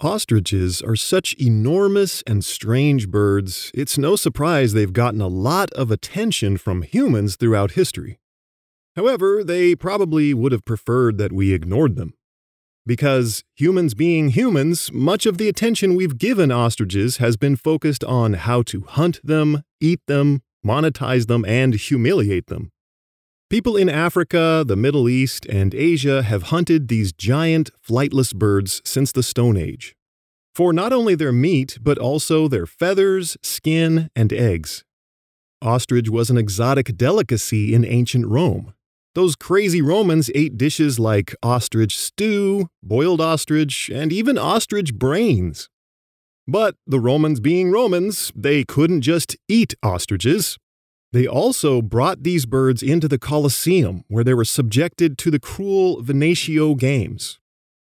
Ostriches are such enormous and strange birds, it's no surprise they've gotten a lot of attention from humans throughout history. However, they probably would have preferred that we ignored them. Because, humans being humans, much of the attention we've given ostriches has been focused on how to hunt them, eat them, monetize them, and humiliate them. People in Africa, the Middle East, and Asia have hunted these giant, flightless birds since the Stone Age. For not only their meat, but also their feathers, skin, and eggs. Ostrich was an exotic delicacy in ancient Rome. Those crazy Romans ate dishes like ostrich stew, boiled ostrich, and even ostrich brains. But the Romans being Romans, they couldn't just eat ostriches. They also brought these birds into the Colosseum, where they were subjected to the cruel Venatio Games.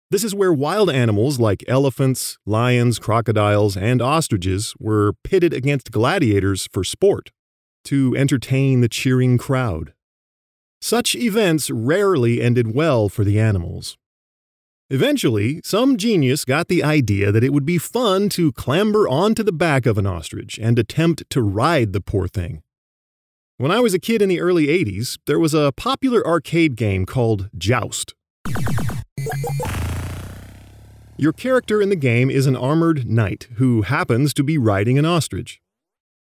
This is where wild animals like elephants, lions, crocodiles, and ostriches were pitted against gladiators for sport, to entertain the cheering crowd. Such events rarely ended well for the animals. Eventually, some genius got the idea that it would be fun to clamber onto the back of an ostrich and attempt to ride the poor thing. When I was a kid in the early 80s, there was a popular arcade game called Joust. Your character in the game is an armored knight who happens to be riding an ostrich.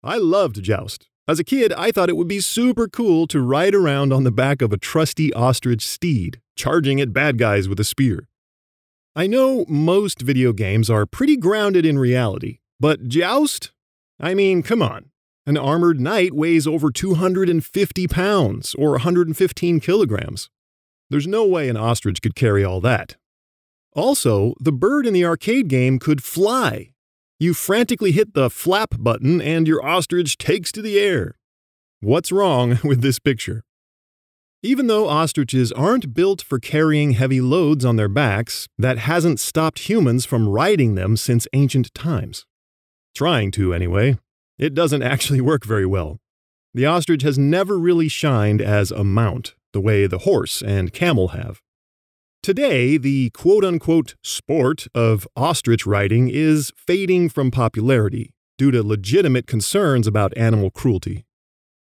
I loved Joust. As a kid, I thought it would be super cool to ride around on the back of a trusty ostrich steed, charging at bad guys with a spear. I know most video games are pretty grounded in reality, but Joust? I mean, come on. An armored knight weighs over 250 pounds, or 115 kilograms. There's no way an ostrich could carry all that. Also, the bird in the arcade game could fly. You frantically hit the flap button and your ostrich takes to the air. What's wrong with this picture? Even though ostriches aren't built for carrying heavy loads on their backs, that hasn't stopped humans from riding them since ancient times. Trying to, anyway. It doesn't actually work very well. The ostrich has never really shined as a mount, the way the horse and camel have. Today, the quote unquote sport of ostrich riding is fading from popularity due to legitimate concerns about animal cruelty.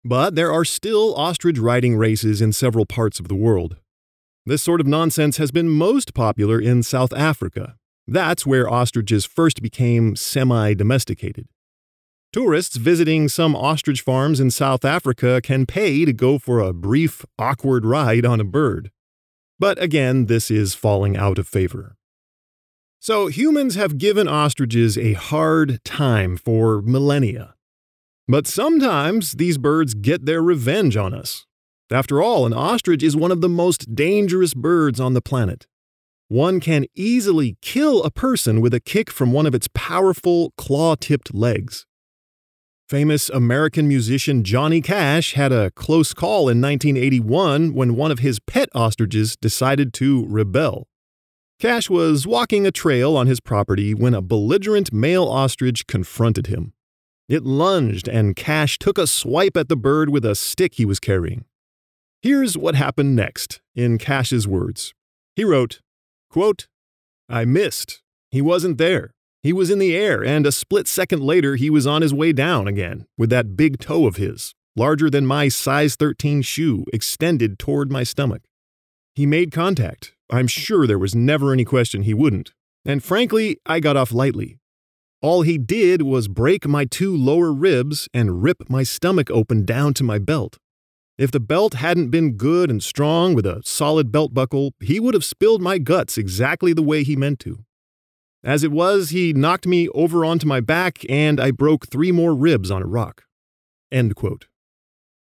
But there are still ostrich riding races in several parts of the world. This sort of nonsense has been most popular in South Africa. That's where ostriches first became semi domesticated. Tourists visiting some ostrich farms in South Africa can pay to go for a brief, awkward ride on a bird. But again, this is falling out of favor. So, humans have given ostriches a hard time for millennia. But sometimes these birds get their revenge on us. After all, an ostrich is one of the most dangerous birds on the planet. One can easily kill a person with a kick from one of its powerful, claw tipped legs. Famous American musician Johnny Cash had a close call in 1981 when one of his pet ostriches decided to rebel. Cash was walking a trail on his property when a belligerent male ostrich confronted him. It lunged, and Cash took a swipe at the bird with a stick he was carrying. Here's what happened next, in Cash's words. He wrote, quote, I missed. He wasn't there. He was in the air, and a split second later, he was on his way down again, with that big toe of his, larger than my size 13 shoe, extended toward my stomach. He made contact. I'm sure there was never any question he wouldn't. And frankly, I got off lightly. All he did was break my two lower ribs and rip my stomach open down to my belt. If the belt hadn't been good and strong with a solid belt buckle, he would have spilled my guts exactly the way he meant to. As it was, he knocked me over onto my back and I broke three more ribs on a rock.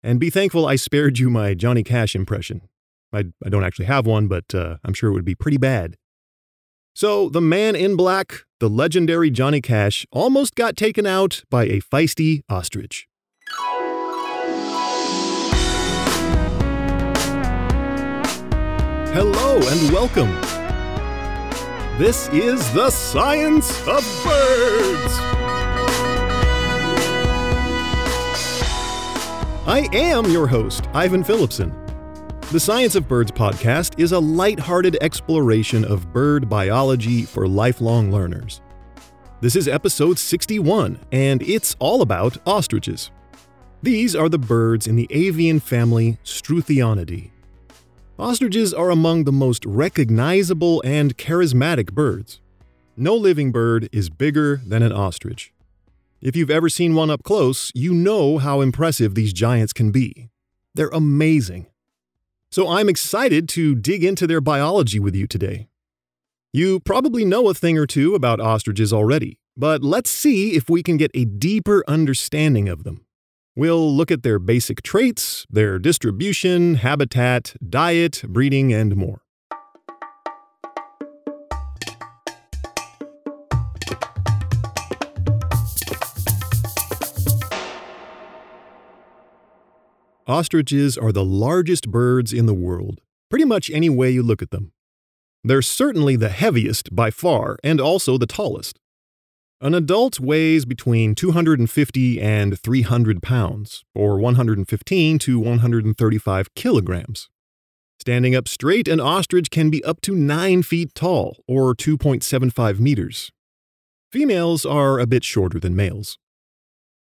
And be thankful I spared you my Johnny Cash impression. I, I don't actually have one, but uh, I'm sure it would be pretty bad. So, the man in black, the legendary Johnny Cash, almost got taken out by a feisty ostrich. Hello and welcome this is the science of birds. I am your host, Ivan Phillipsen. The Science of Birds podcast is a light-hearted exploration of bird biology for lifelong learners. This is episode 61, and it's all about ostriches. These are the birds in the avian family Struthionidae. Ostriches are among the most recognizable and charismatic birds. No living bird is bigger than an ostrich. If you've ever seen one up close, you know how impressive these giants can be. They're amazing. So I'm excited to dig into their biology with you today. You probably know a thing or two about ostriches already, but let's see if we can get a deeper understanding of them. We'll look at their basic traits, their distribution, habitat, diet, breeding, and more. Ostriches are the largest birds in the world, pretty much any way you look at them. They're certainly the heaviest by far and also the tallest. An adult weighs between 250 and 300 pounds, or 115 to 135 kilograms. Standing up straight, an ostrich can be up to 9 feet tall, or 2.75 meters. Females are a bit shorter than males.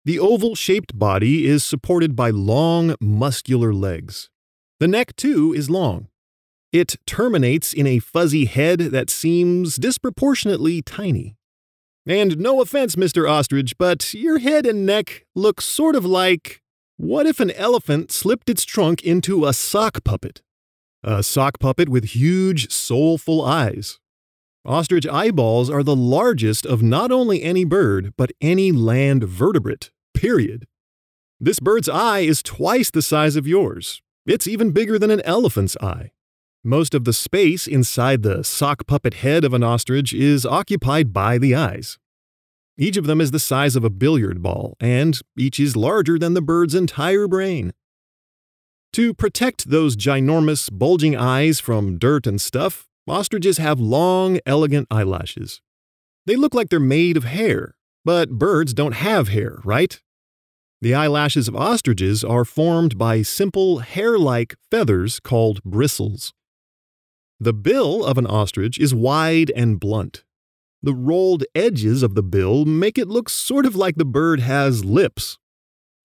The oval shaped body is supported by long, muscular legs. The neck, too, is long. It terminates in a fuzzy head that seems disproportionately tiny. And no offense, Mr. Ostrich, but your head and neck look sort of like what if an elephant slipped its trunk into a sock puppet? A sock puppet with huge, soulful eyes. Ostrich eyeballs are the largest of not only any bird, but any land vertebrate period. This bird's eye is twice the size of yours. It's even bigger than an elephant's eye. Most of the space inside the sock puppet head of an ostrich is occupied by the eyes. Each of them is the size of a billiard ball, and each is larger than the bird's entire brain. To protect those ginormous, bulging eyes from dirt and stuff, ostriches have long, elegant eyelashes. They look like they're made of hair, but birds don't have hair, right? The eyelashes of ostriches are formed by simple hair like feathers called bristles. The bill of an ostrich is wide and blunt. The rolled edges of the bill make it look sort of like the bird has lips.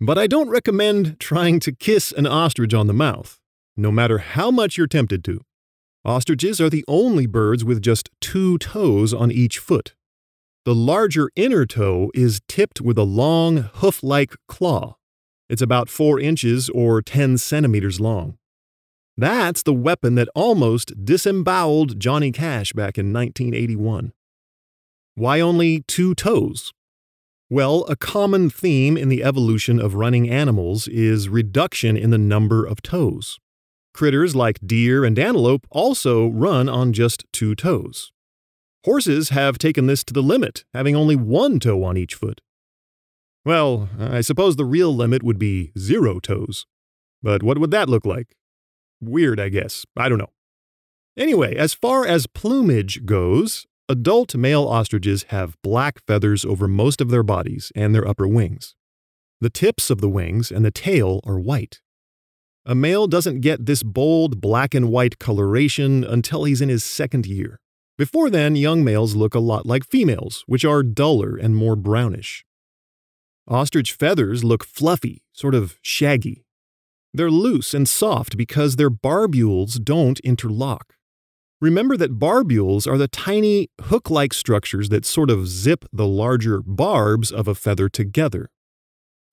But I don't recommend trying to kiss an ostrich on the mouth, no matter how much you're tempted to. Ostriches are the only birds with just two toes on each foot. The larger inner toe is tipped with a long, hoof like claw. It's about 4 inches or 10 centimeters long. That's the weapon that almost disemboweled Johnny Cash back in 1981. Why only two toes? Well, a common theme in the evolution of running animals is reduction in the number of toes. Critters like deer and antelope also run on just two toes. Horses have taken this to the limit, having only one toe on each foot. Well, I suppose the real limit would be zero toes. But what would that look like? Weird, I guess. I don't know. Anyway, as far as plumage goes, adult male ostriches have black feathers over most of their bodies and their upper wings. The tips of the wings and the tail are white. A male doesn't get this bold black and white coloration until he's in his second year. Before then, young males look a lot like females, which are duller and more brownish. Ostrich feathers look fluffy, sort of shaggy. They're loose and soft because their barbules don't interlock. Remember that barbules are the tiny hook like structures that sort of zip the larger barbs of a feather together.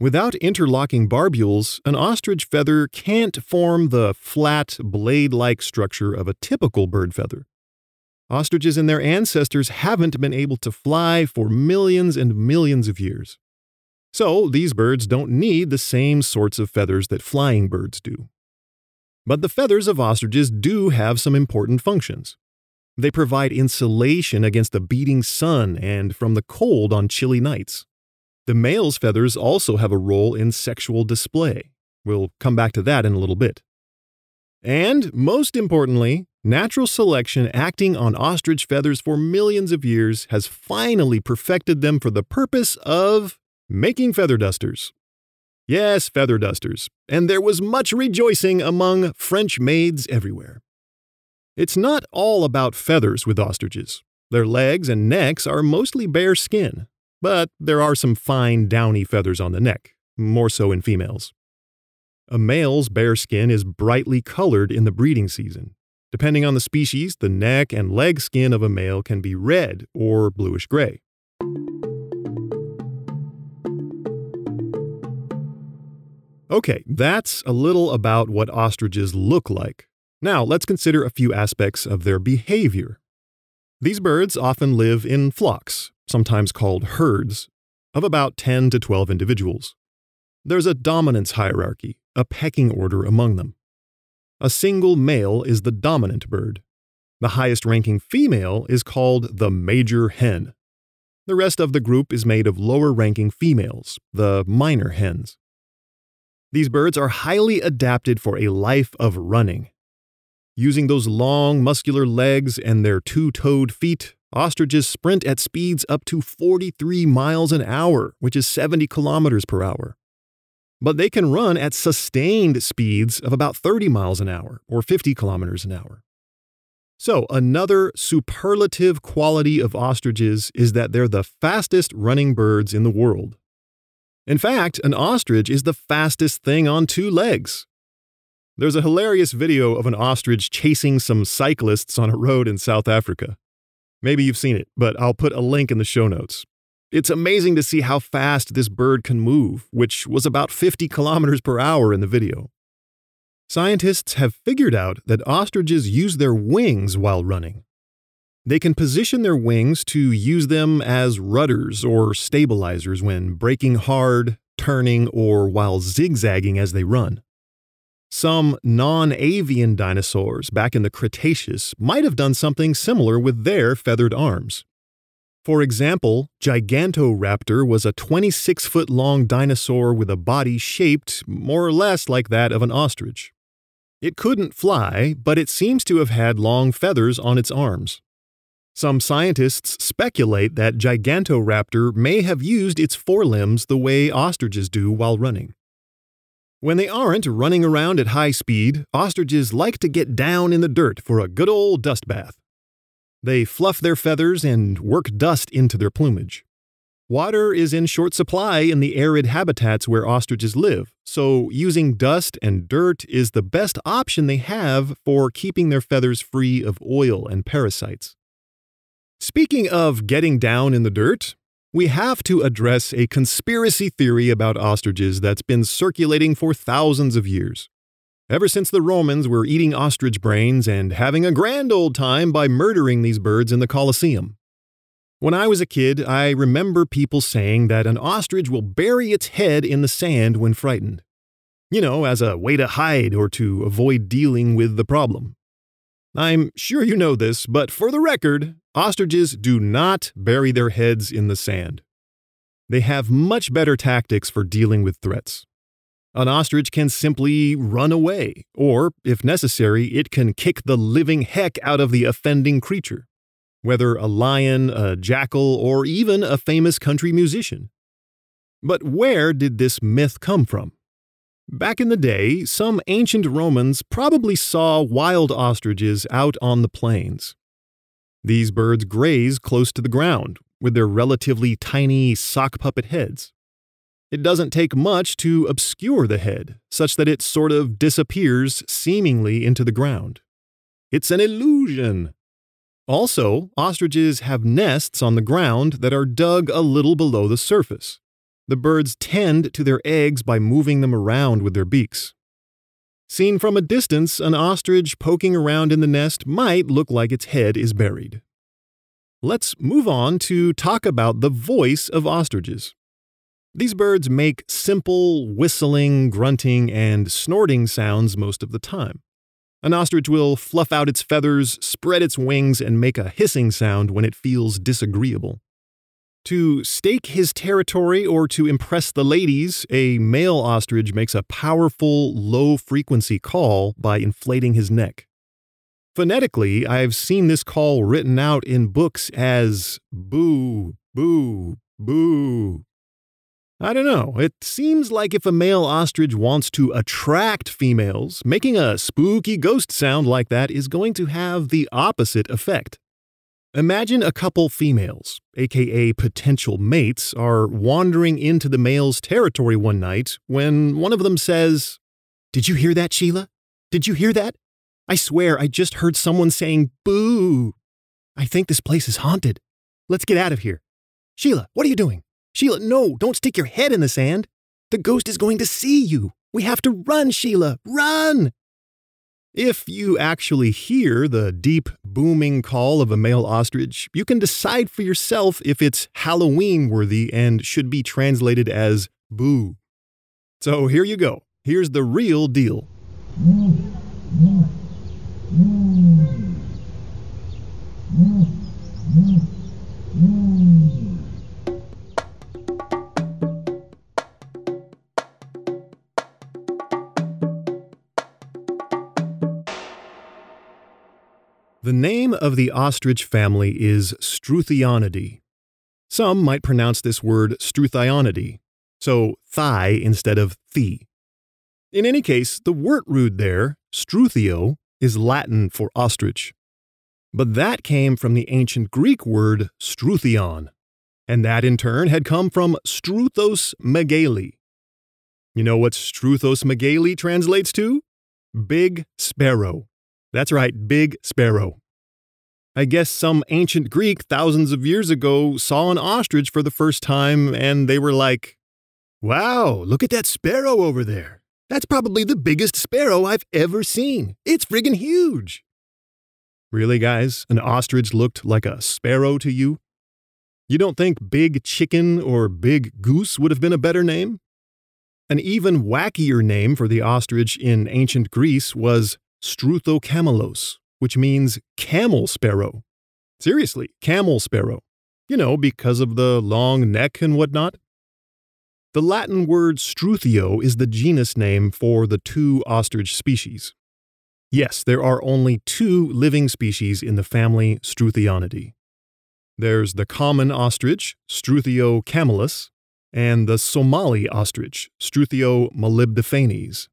Without interlocking barbules, an ostrich feather can't form the flat, blade like structure of a typical bird feather. Ostriches and their ancestors haven't been able to fly for millions and millions of years. So, these birds don't need the same sorts of feathers that flying birds do. But the feathers of ostriches do have some important functions. They provide insulation against the beating sun and from the cold on chilly nights. The male's feathers also have a role in sexual display. We'll come back to that in a little bit. And most importantly, Natural selection acting on ostrich feathers for millions of years has finally perfected them for the purpose of making feather dusters. Yes, feather dusters, and there was much rejoicing among French maids everywhere. It's not all about feathers with ostriches. Their legs and necks are mostly bare skin, but there are some fine downy feathers on the neck, more so in females. A male's bare skin is brightly colored in the breeding season. Depending on the species, the neck and leg skin of a male can be red or bluish gray. Okay, that's a little about what ostriches look like. Now, let's consider a few aspects of their behavior. These birds often live in flocks, sometimes called herds, of about 10 to 12 individuals. There's a dominance hierarchy, a pecking order among them. A single male is the dominant bird. The highest ranking female is called the major hen. The rest of the group is made of lower ranking females, the minor hens. These birds are highly adapted for a life of running. Using those long, muscular legs and their two toed feet, ostriches sprint at speeds up to 43 miles an hour, which is 70 kilometers per hour. But they can run at sustained speeds of about 30 miles an hour or 50 kilometers an hour. So, another superlative quality of ostriches is that they're the fastest running birds in the world. In fact, an ostrich is the fastest thing on two legs. There's a hilarious video of an ostrich chasing some cyclists on a road in South Africa. Maybe you've seen it, but I'll put a link in the show notes. It's amazing to see how fast this bird can move, which was about 50 kilometers per hour in the video. Scientists have figured out that ostriches use their wings while running. They can position their wings to use them as rudders or stabilizers when braking hard, turning, or while zigzagging as they run. Some non avian dinosaurs back in the Cretaceous might have done something similar with their feathered arms. For example, Gigantoraptor was a 26 foot long dinosaur with a body shaped more or less like that of an ostrich. It couldn't fly, but it seems to have had long feathers on its arms. Some scientists speculate that Gigantoraptor may have used its forelimbs the way ostriches do while running. When they aren't running around at high speed, ostriches like to get down in the dirt for a good old dust bath. They fluff their feathers and work dust into their plumage. Water is in short supply in the arid habitats where ostriches live, so using dust and dirt is the best option they have for keeping their feathers free of oil and parasites. Speaking of getting down in the dirt, we have to address a conspiracy theory about ostriches that's been circulating for thousands of years. Ever since the Romans were eating ostrich brains and having a grand old time by murdering these birds in the Colosseum. When I was a kid, I remember people saying that an ostrich will bury its head in the sand when frightened. You know, as a way to hide or to avoid dealing with the problem. I'm sure you know this, but for the record, ostriches do not bury their heads in the sand. They have much better tactics for dealing with threats. An ostrich can simply run away, or, if necessary, it can kick the living heck out of the offending creature, whether a lion, a jackal, or even a famous country musician. But where did this myth come from? Back in the day, some ancient Romans probably saw wild ostriches out on the plains. These birds graze close to the ground, with their relatively tiny sock puppet heads. It doesn't take much to obscure the head, such that it sort of disappears seemingly into the ground. It's an illusion. Also, ostriches have nests on the ground that are dug a little below the surface. The birds tend to their eggs by moving them around with their beaks. Seen from a distance, an ostrich poking around in the nest might look like its head is buried. Let's move on to talk about the voice of ostriches. These birds make simple whistling, grunting, and snorting sounds most of the time. An ostrich will fluff out its feathers, spread its wings, and make a hissing sound when it feels disagreeable. To stake his territory or to impress the ladies, a male ostrich makes a powerful, low frequency call by inflating his neck. Phonetically, I've seen this call written out in books as boo, boo, boo. I don't know. It seems like if a male ostrich wants to attract females, making a spooky ghost sound like that is going to have the opposite effect. Imagine a couple females, aka potential mates, are wandering into the male's territory one night when one of them says, Did you hear that, Sheila? Did you hear that? I swear I just heard someone saying boo. I think this place is haunted. Let's get out of here. Sheila, what are you doing? Sheila, no, don't stick your head in the sand. The ghost is going to see you. We have to run, Sheila, run! If you actually hear the deep, booming call of a male ostrich, you can decide for yourself if it's Halloween worthy and should be translated as boo. So here you go. Here's the real deal. Of the ostrich family is Struthionidae. Some might pronounce this word Struthionidae, so thigh instead of thee. In any case, the wort root there, struthio, is Latin for ostrich. But that came from the ancient Greek word struthion, and that in turn had come from struthos megale. You know what struthos megale translates to? Big sparrow. That's right, big sparrow. I guess some ancient Greek thousands of years ago saw an ostrich for the first time and they were like, Wow, look at that sparrow over there. That's probably the biggest sparrow I've ever seen. It's friggin' huge. Really, guys? An ostrich looked like a sparrow to you? You don't think big chicken or big goose would have been a better name? An even wackier name for the ostrich in ancient Greece was Struthocamelos, which means camel sparrow. Seriously, camel sparrow. You know, because of the long neck and whatnot. The Latin word struthio is the genus name for the two ostrich species. Yes, there are only two living species in the family Struthionidae. There's the common ostrich, Struthio camelus, and the Somali ostrich, Struthio molybdophanes.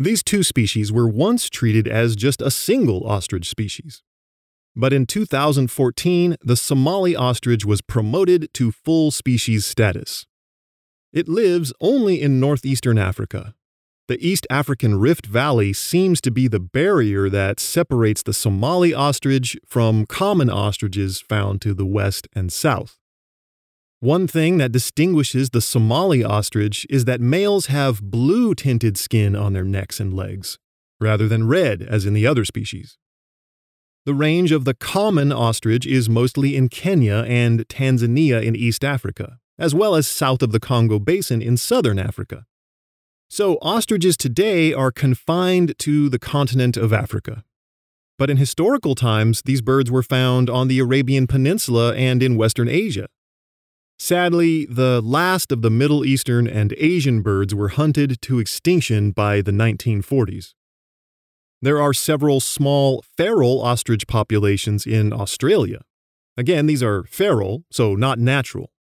These two species were once treated as just a single ostrich species. But in 2014, the Somali ostrich was promoted to full species status. It lives only in northeastern Africa. The East African Rift Valley seems to be the barrier that separates the Somali ostrich from common ostriches found to the west and south. One thing that distinguishes the Somali ostrich is that males have blue tinted skin on their necks and legs, rather than red as in the other species. The range of the common ostrich is mostly in Kenya and Tanzania in East Africa, as well as south of the Congo Basin in southern Africa. So, ostriches today are confined to the continent of Africa. But in historical times, these birds were found on the Arabian Peninsula and in Western Asia, Sadly, the last of the Middle Eastern and Asian birds were hunted to extinction by the 1940s. There are several small feral ostrich populations in Australia. Again, these are feral, so not natural.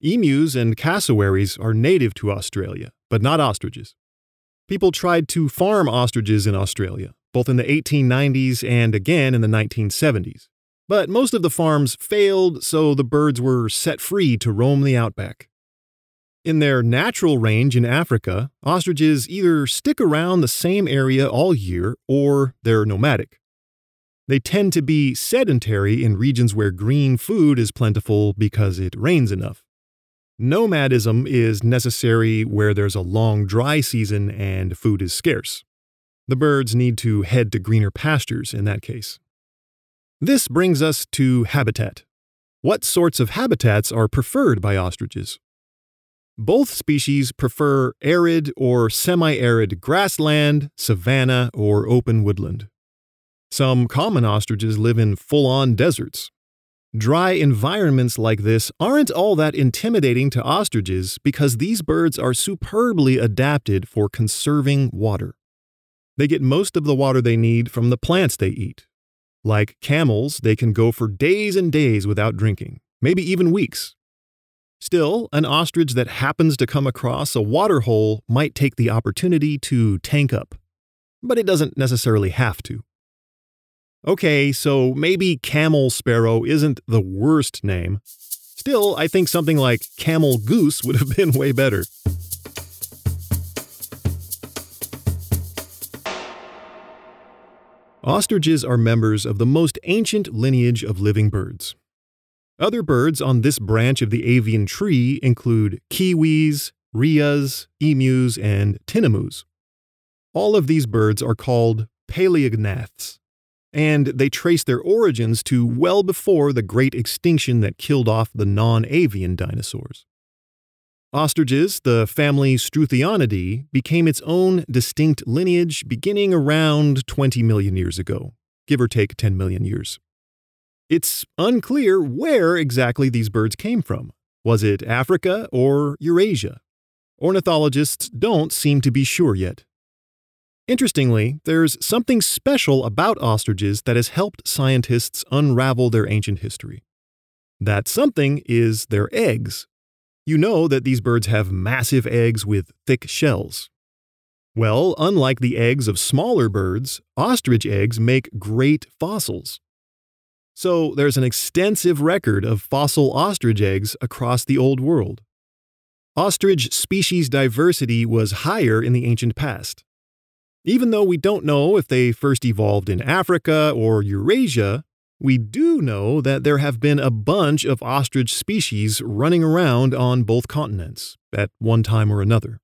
Emus and cassowaries are native to Australia, but not ostriches. People tried to farm ostriches in Australia, both in the 1890s and again in the 1970s. But most of the farms failed, so the birds were set free to roam the outback. In their natural range in Africa, ostriches either stick around the same area all year or they're nomadic. They tend to be sedentary in regions where green food is plentiful because it rains enough. Nomadism is necessary where there's a long dry season and food is scarce. The birds need to head to greener pastures in that case. This brings us to habitat. What sorts of habitats are preferred by ostriches? Both species prefer arid or semi arid grassland, savanna, or open woodland. Some common ostriches live in full on deserts. Dry environments like this aren't all that intimidating to ostriches because these birds are superbly adapted for conserving water. They get most of the water they need from the plants they eat, like camels, they can go for days and days without drinking, maybe even weeks. Still, an ostrich that happens to come across a water hole might take the opportunity to tank up. But it doesn't necessarily have to. Okay, so maybe camel sparrow isn't the worst name. Still, I think something like camel goose would have been way better. Ostriches are members of the most ancient lineage of living birds. Other birds on this branch of the avian tree include kiwis, rheas, emus, and tinamous. All of these birds are called paleognaths, and they trace their origins to well before the great extinction that killed off the non avian dinosaurs. Ostriches, the family Struthionidae, became its own distinct lineage beginning around 20 million years ago, give or take 10 million years. It's unclear where exactly these birds came from. Was it Africa or Eurasia? Ornithologists don't seem to be sure yet. Interestingly, there's something special about ostriches that has helped scientists unravel their ancient history. That something is their eggs. You know that these birds have massive eggs with thick shells. Well, unlike the eggs of smaller birds, ostrich eggs make great fossils. So there's an extensive record of fossil ostrich eggs across the Old World. Ostrich species diversity was higher in the ancient past. Even though we don't know if they first evolved in Africa or Eurasia, we do know that there have been a bunch of ostrich species running around on both continents at one time or another.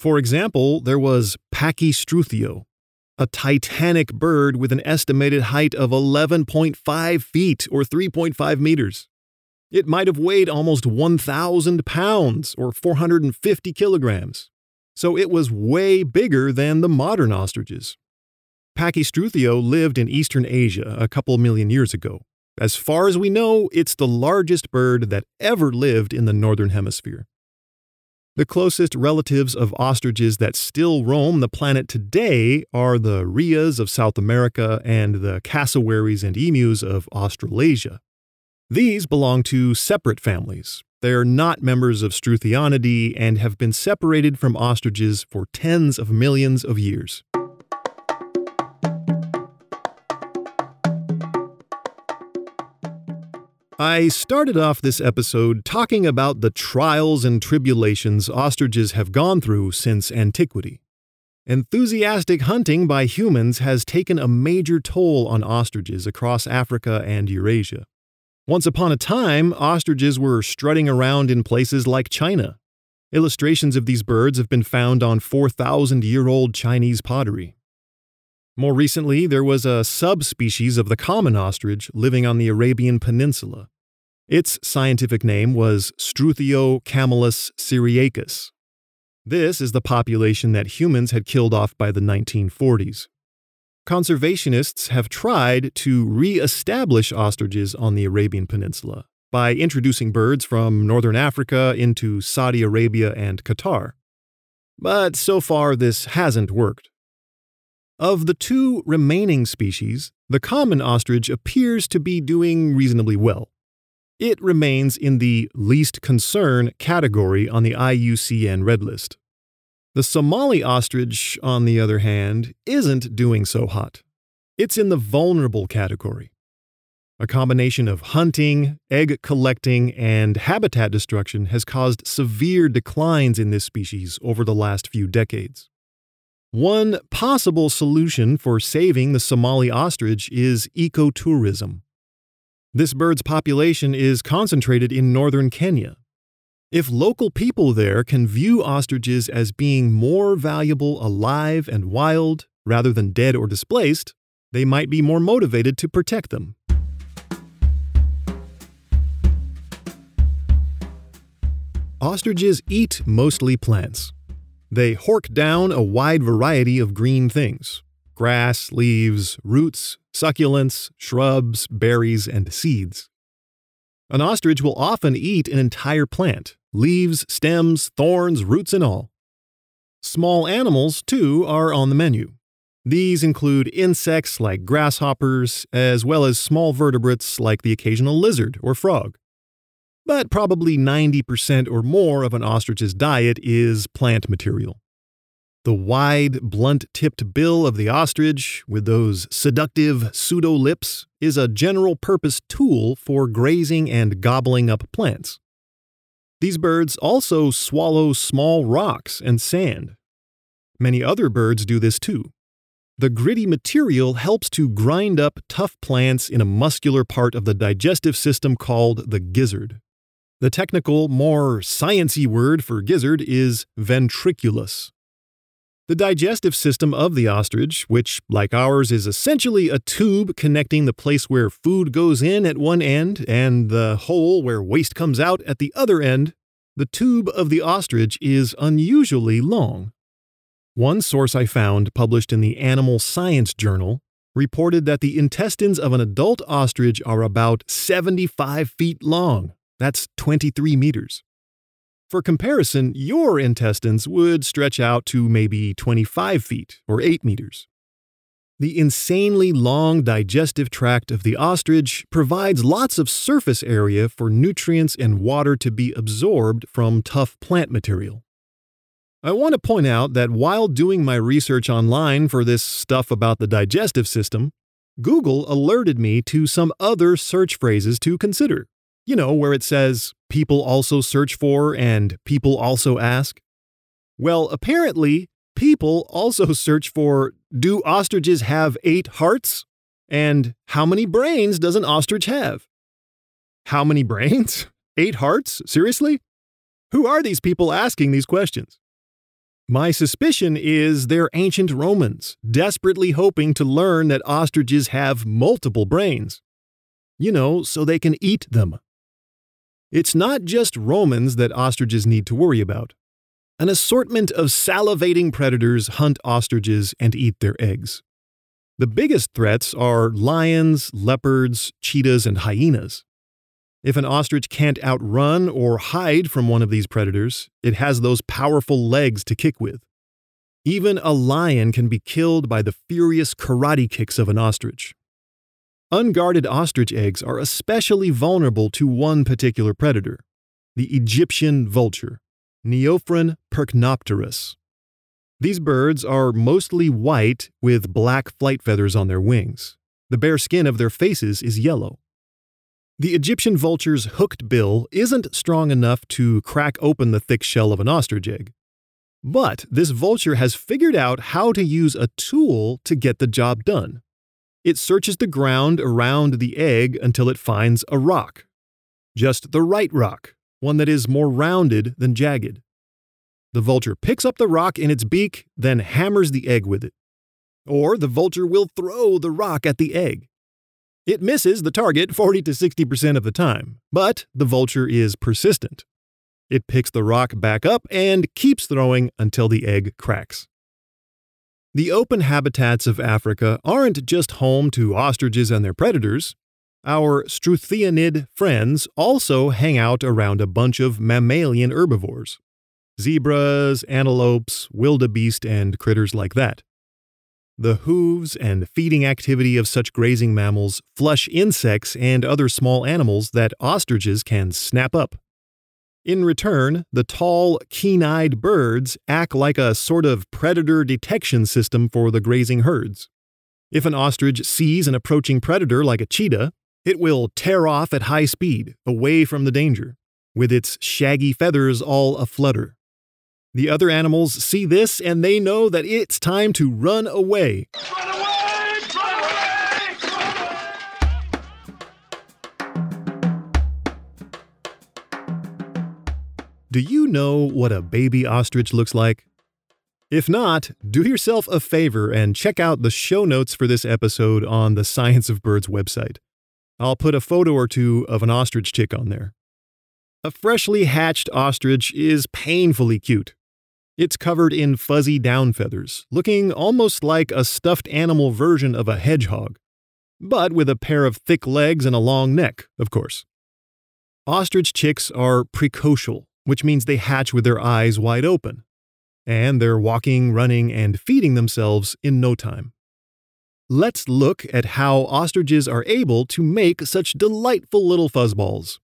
For example, there was Pachystruthio, a titanic bird with an estimated height of 11.5 feet or 3.5 meters. It might have weighed almost 1,000 pounds or 450 kilograms, so it was way bigger than the modern ostriches. Pachystruthio lived in eastern Asia a couple million years ago. As far as we know, it's the largest bird that ever lived in the northern hemisphere. The closest relatives of ostriches that still roam the planet today are the rheas of South America and the cassowaries and emus of Australasia. These belong to separate families. They're not members of Struthionidae and have been separated from ostriches for tens of millions of years. I started off this episode talking about the trials and tribulations ostriches have gone through since antiquity. Enthusiastic hunting by humans has taken a major toll on ostriches across Africa and Eurasia. Once upon a time, ostriches were strutting around in places like China. Illustrations of these birds have been found on 4,000 year old Chinese pottery. More recently, there was a subspecies of the common ostrich living on the Arabian Peninsula. Its scientific name was Struthio camelus syriacus. This is the population that humans had killed off by the 1940s. Conservationists have tried to re establish ostriches on the Arabian Peninsula by introducing birds from northern Africa into Saudi Arabia and Qatar. But so far, this hasn't worked. Of the two remaining species, the common ostrich appears to be doing reasonably well. It remains in the least concern category on the IUCN Red List. The Somali ostrich, on the other hand, isn't doing so hot. It's in the vulnerable category. A combination of hunting, egg collecting, and habitat destruction has caused severe declines in this species over the last few decades. One possible solution for saving the Somali ostrich is ecotourism. This bird's population is concentrated in northern Kenya. If local people there can view ostriches as being more valuable alive and wild rather than dead or displaced, they might be more motivated to protect them. Ostriches eat mostly plants. They hork down a wide variety of green things grass, leaves, roots, succulents, shrubs, berries, and seeds. An ostrich will often eat an entire plant leaves, stems, thorns, roots, and all. Small animals, too, are on the menu. These include insects like grasshoppers, as well as small vertebrates like the occasional lizard or frog. But probably 90% or more of an ostrich's diet is plant material. The wide, blunt tipped bill of the ostrich, with those seductive pseudo lips, is a general purpose tool for grazing and gobbling up plants. These birds also swallow small rocks and sand. Many other birds do this too. The gritty material helps to grind up tough plants in a muscular part of the digestive system called the gizzard. The technical, more sciency word for gizzard is ventriculus. The digestive system of the ostrich, which, like ours, is essentially a tube connecting the place where food goes in at one end and the hole where waste comes out at the other end, the tube of the ostrich is unusually long. One source I found, published in the Animal Science Journal, reported that the intestines of an adult ostrich are about 75 feet long. That's 23 meters. For comparison, your intestines would stretch out to maybe 25 feet or 8 meters. The insanely long digestive tract of the ostrich provides lots of surface area for nutrients and water to be absorbed from tough plant material. I want to point out that while doing my research online for this stuff about the digestive system, Google alerted me to some other search phrases to consider you know, where it says, people also search for and people also ask? Well, apparently, people also search for, do ostriches have eight hearts? And how many brains does an ostrich have? How many brains? Eight hearts? Seriously? Who are these people asking these questions? My suspicion is they're ancient Romans, desperately hoping to learn that ostriches have multiple brains. You know, so they can eat them. It's not just Romans that ostriches need to worry about. An assortment of salivating predators hunt ostriches and eat their eggs. The biggest threats are lions, leopards, cheetahs, and hyenas. If an ostrich can't outrun or hide from one of these predators, it has those powerful legs to kick with. Even a lion can be killed by the furious karate kicks of an ostrich, Unguarded ostrich eggs are especially vulnerable to one particular predator, the Egyptian vulture, Neophron percnopterus. These birds are mostly white with black flight feathers on their wings. The bare skin of their faces is yellow. The Egyptian vulture's hooked bill isn't strong enough to crack open the thick shell of an ostrich egg. But this vulture has figured out how to use a tool to get the job done. It searches the ground around the egg until it finds a rock. Just the right rock, one that is more rounded than jagged. The vulture picks up the rock in its beak, then hammers the egg with it. Or the vulture will throw the rock at the egg. It misses the target 40 to 60% of the time, but the vulture is persistent. It picks the rock back up and keeps throwing until the egg cracks. The open habitats of Africa aren't just home to ostriches and their predators. Our struthionid friends also hang out around a bunch of mammalian herbivores zebras, antelopes, wildebeest, and critters like that. The hooves and feeding activity of such grazing mammals flush insects and other small animals that ostriches can snap up. In return, the tall, keen eyed birds act like a sort of predator detection system for the grazing herds. If an ostrich sees an approaching predator like a cheetah, it will tear off at high speed, away from the danger, with its shaggy feathers all aflutter. The other animals see this and they know that it's time to run away. Run away! Do you know what a baby ostrich looks like? If not, do yourself a favor and check out the show notes for this episode on the Science of Birds website. I'll put a photo or two of an ostrich chick on there. A freshly hatched ostrich is painfully cute. It's covered in fuzzy down feathers, looking almost like a stuffed animal version of a hedgehog, but with a pair of thick legs and a long neck, of course. Ostrich chicks are precocial, which means they hatch with their eyes wide open. And they're walking, running, and feeding themselves in no time. Let's look at how ostriches are able to make such delightful little fuzzballs.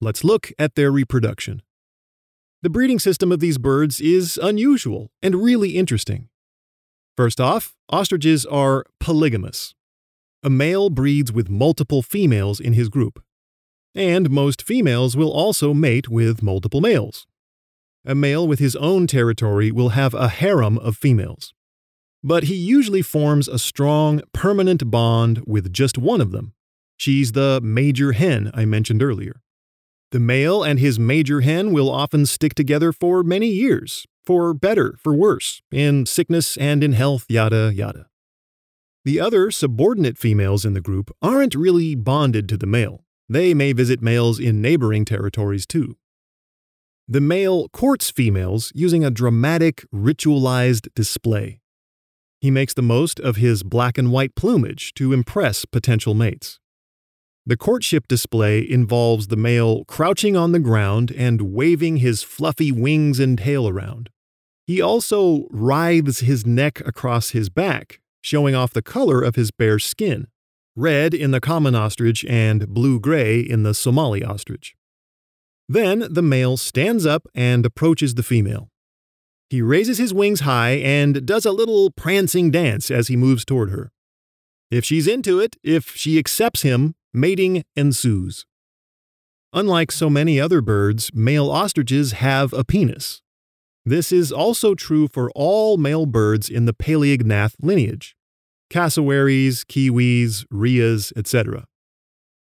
Let's look at their reproduction. The breeding system of these birds is unusual and really interesting. First off, ostriches are polygamous. A male breeds with multiple females in his group. And most females will also mate with multiple males. A male with his own territory will have a harem of females. But he usually forms a strong, permanent bond with just one of them. She's the major hen I mentioned earlier. The male and his major hen will often stick together for many years, for better, for worse, in sickness and in health, yada, yada. The other subordinate females in the group aren't really bonded to the male. They may visit males in neighboring territories too. The male courts females using a dramatic, ritualized display. He makes the most of his black and white plumage to impress potential mates. The courtship display involves the male crouching on the ground and waving his fluffy wings and tail around. He also writhes his neck across his back, showing off the color of his bare skin red in the common ostrich and blue gray in the Somali ostrich. Then the male stands up and approaches the female. He raises his wings high and does a little prancing dance as he moves toward her. If she's into it, if she accepts him, mating ensues. Unlike so many other birds, male ostriches have a penis. This is also true for all male birds in the Paleognath lineage cassowaries, kiwis, rheas, etc.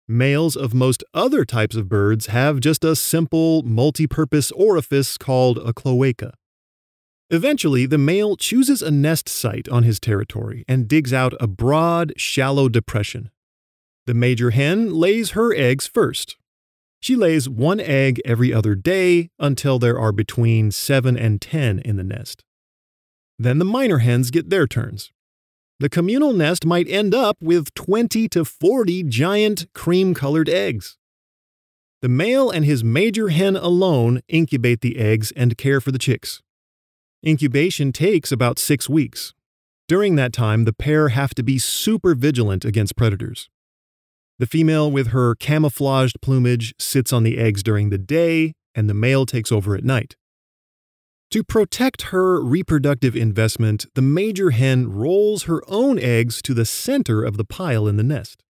Males of most other types of birds have just a simple, multi purpose orifice called a cloaca. Eventually, the male chooses a nest site on his territory and digs out a broad, shallow depression. The major hen lays her eggs first. She lays one egg every other day until there are between 7 and 10 in the nest. Then the minor hens get their turns. The communal nest might end up with 20 to 40 giant cream colored eggs. The male and his major hen alone incubate the eggs and care for the chicks. Incubation takes about six weeks. During that time, the pair have to be super vigilant against predators. The female, with her camouflaged plumage, sits on the eggs during the day, and the male takes over at night. To protect her reproductive investment, the major hen rolls her own eggs to the center of the pile in the nest.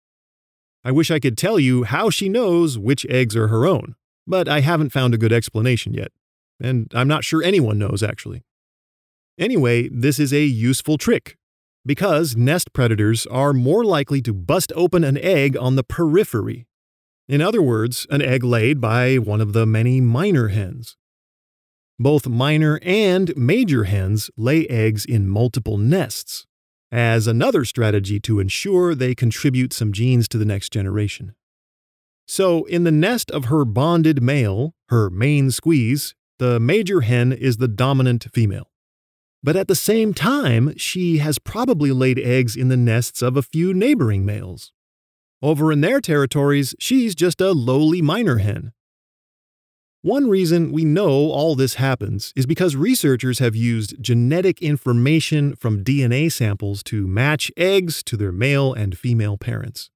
I wish I could tell you how she knows which eggs are her own, but I haven't found a good explanation yet. And I'm not sure anyone knows, actually. Anyway, this is a useful trick because nest predators are more likely to bust open an egg on the periphery. In other words, an egg laid by one of the many minor hens. Both minor and major hens lay eggs in multiple nests, as another strategy to ensure they contribute some genes to the next generation. So, in the nest of her bonded male, her main squeeze, the major hen is the dominant female. But at the same time, she has probably laid eggs in the nests of a few neighboring males. Over in their territories, she's just a lowly minor hen. One reason we know all this happens is because researchers have used genetic information from DNA samples to match eggs to their male and female parents.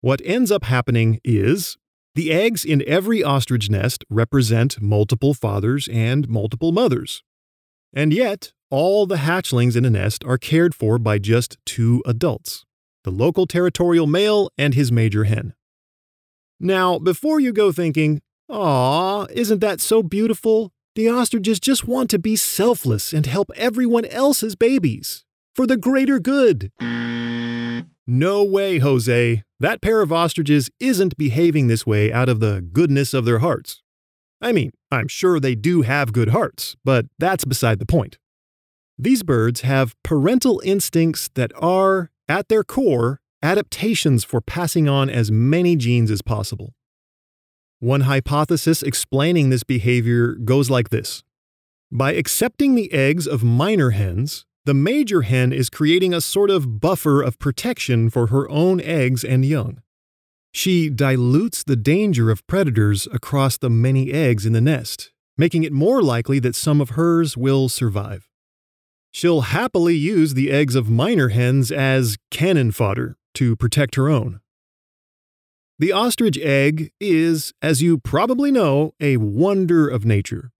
What ends up happening is the eggs in every ostrich nest represent multiple fathers and multiple mothers. And yet, all the hatchlings in a nest are cared for by just two adults the local territorial male and his major hen. Now, before you go thinking, Aw, isn't that so beautiful? The ostriches just want to be selfless and help everyone else's babies for the greater good. No way, Jose. That pair of ostriches isn't behaving this way out of the goodness of their hearts. I mean, I'm sure they do have good hearts, but that's beside the point. These birds have parental instincts that are, at their core, adaptations for passing on as many genes as possible. One hypothesis explaining this behavior goes like this By accepting the eggs of minor hens, the major hen is creating a sort of buffer of protection for her own eggs and young. She dilutes the danger of predators across the many eggs in the nest, making it more likely that some of hers will survive. She'll happily use the eggs of minor hens as cannon fodder to protect her own. The ostrich egg is, as you probably know, a wonder of nature.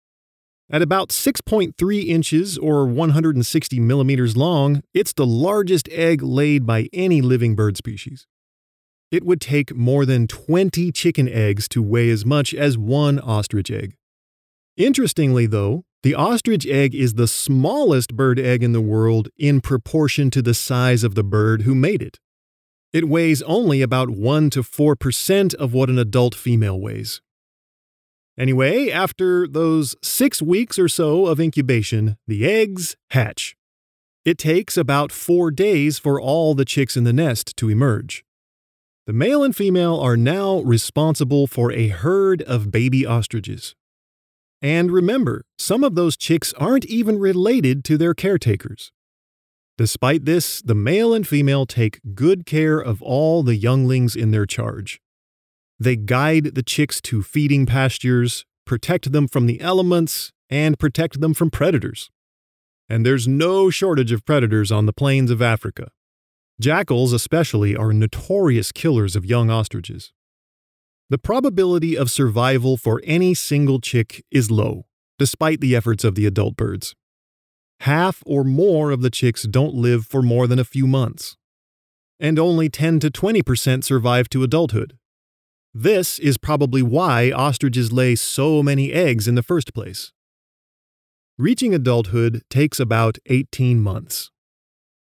At about 6.3 inches or 160 millimeters long, it's the largest egg laid by any living bird species. It would take more than 20 chicken eggs to weigh as much as one ostrich egg. Interestingly, though, the ostrich egg is the smallest bird egg in the world in proportion to the size of the bird who made it. It weighs only about 1 to 4% of what an adult female weighs. Anyway, after those six weeks or so of incubation, the eggs hatch. It takes about four days for all the chicks in the nest to emerge. The male and female are now responsible for a herd of baby ostriches. And remember, some of those chicks aren't even related to their caretakers. Despite this, the male and female take good care of all the younglings in their charge. They guide the chicks to feeding pastures, protect them from the elements, and protect them from predators. And there's no shortage of predators on the plains of Africa. Jackals, especially, are notorious killers of young ostriches. The probability of survival for any single chick is low, despite the efforts of the adult birds. Half or more of the chicks don't live for more than a few months. And only 10 to 20% survive to adulthood. This is probably why ostriches lay so many eggs in the first place. Reaching adulthood takes about 18 months.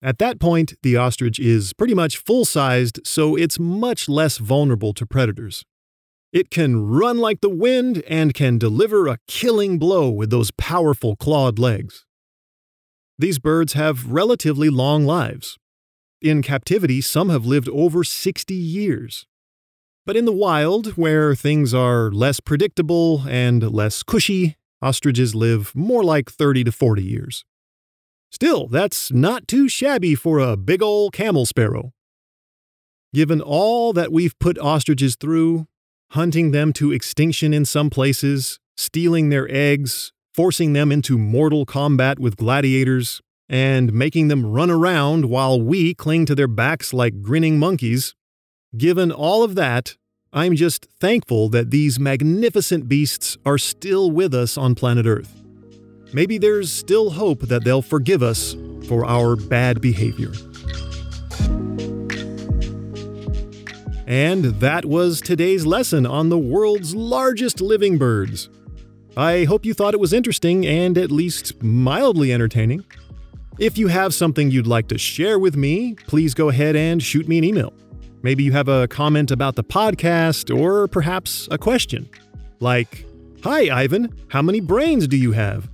At that point, the ostrich is pretty much full sized, so it's much less vulnerable to predators. It can run like the wind and can deliver a killing blow with those powerful clawed legs. These birds have relatively long lives. In captivity, some have lived over 60 years. But in the wild, where things are less predictable and less cushy, ostriches live more like 30 to 40 years. Still, that's not too shabby for a big ol' camel sparrow. Given all that we've put ostriches through, hunting them to extinction in some places, stealing their eggs, forcing them into mortal combat with gladiators, and making them run around while we cling to their backs like grinning monkeys, given all of that, I'm just thankful that these magnificent beasts are still with us on planet Earth. Maybe there's still hope that they'll forgive us for our bad behavior. And that was today's lesson on the world's largest living birds. I hope you thought it was interesting and at least mildly entertaining. If you have something you'd like to share with me, please go ahead and shoot me an email. Maybe you have a comment about the podcast or perhaps a question. Like, Hi, Ivan, how many brains do you have?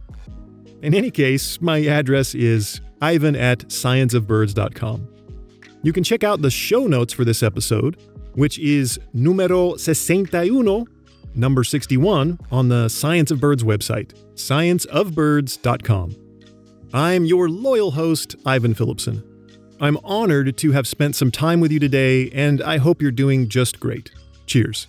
In any case, my address is ivan at scienceofbirds.com. You can check out the show notes for this episode, which is numero 61, number 61, on the Science of Birds website, scienceofbirds.com. I'm your loyal host, Ivan Phillipsen. I'm honored to have spent some time with you today, and I hope you're doing just great. Cheers.